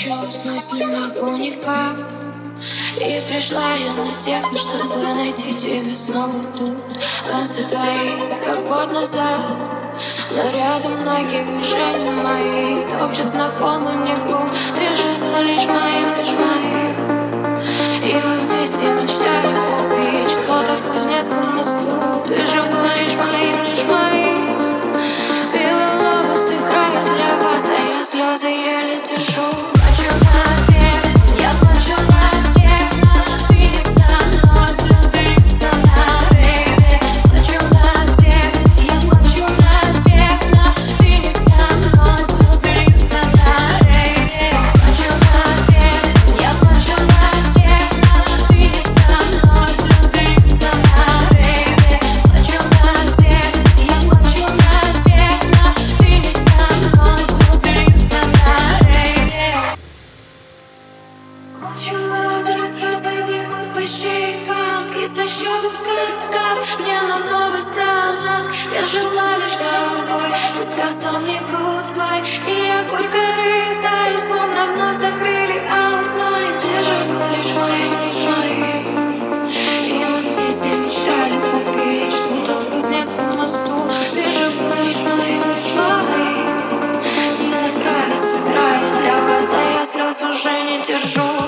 хочу уснуть, не могу никак. И пришла я на техно, чтобы найти тебя снова тут. Танцы твои, как год назад. Но рядом многие уже не мои. Топчет знакомый мне грув Ты же был лишь моим, лишь моим. И мы вместе мечтали купить Что-то в Кузнецком А я слезы еле держу мне на новых странах. Я жила лишь тобой, ты сказал мне goodbye. И я горько рыдаю, словно вновь закрыли outline. Ты же был лишь моим, лишь моим И мы вместе мечтали купить что-то в Кузнецком мосту Ты же был лишь моим, лишь моим Не нравится, играет для вас, а я слез уже не держу.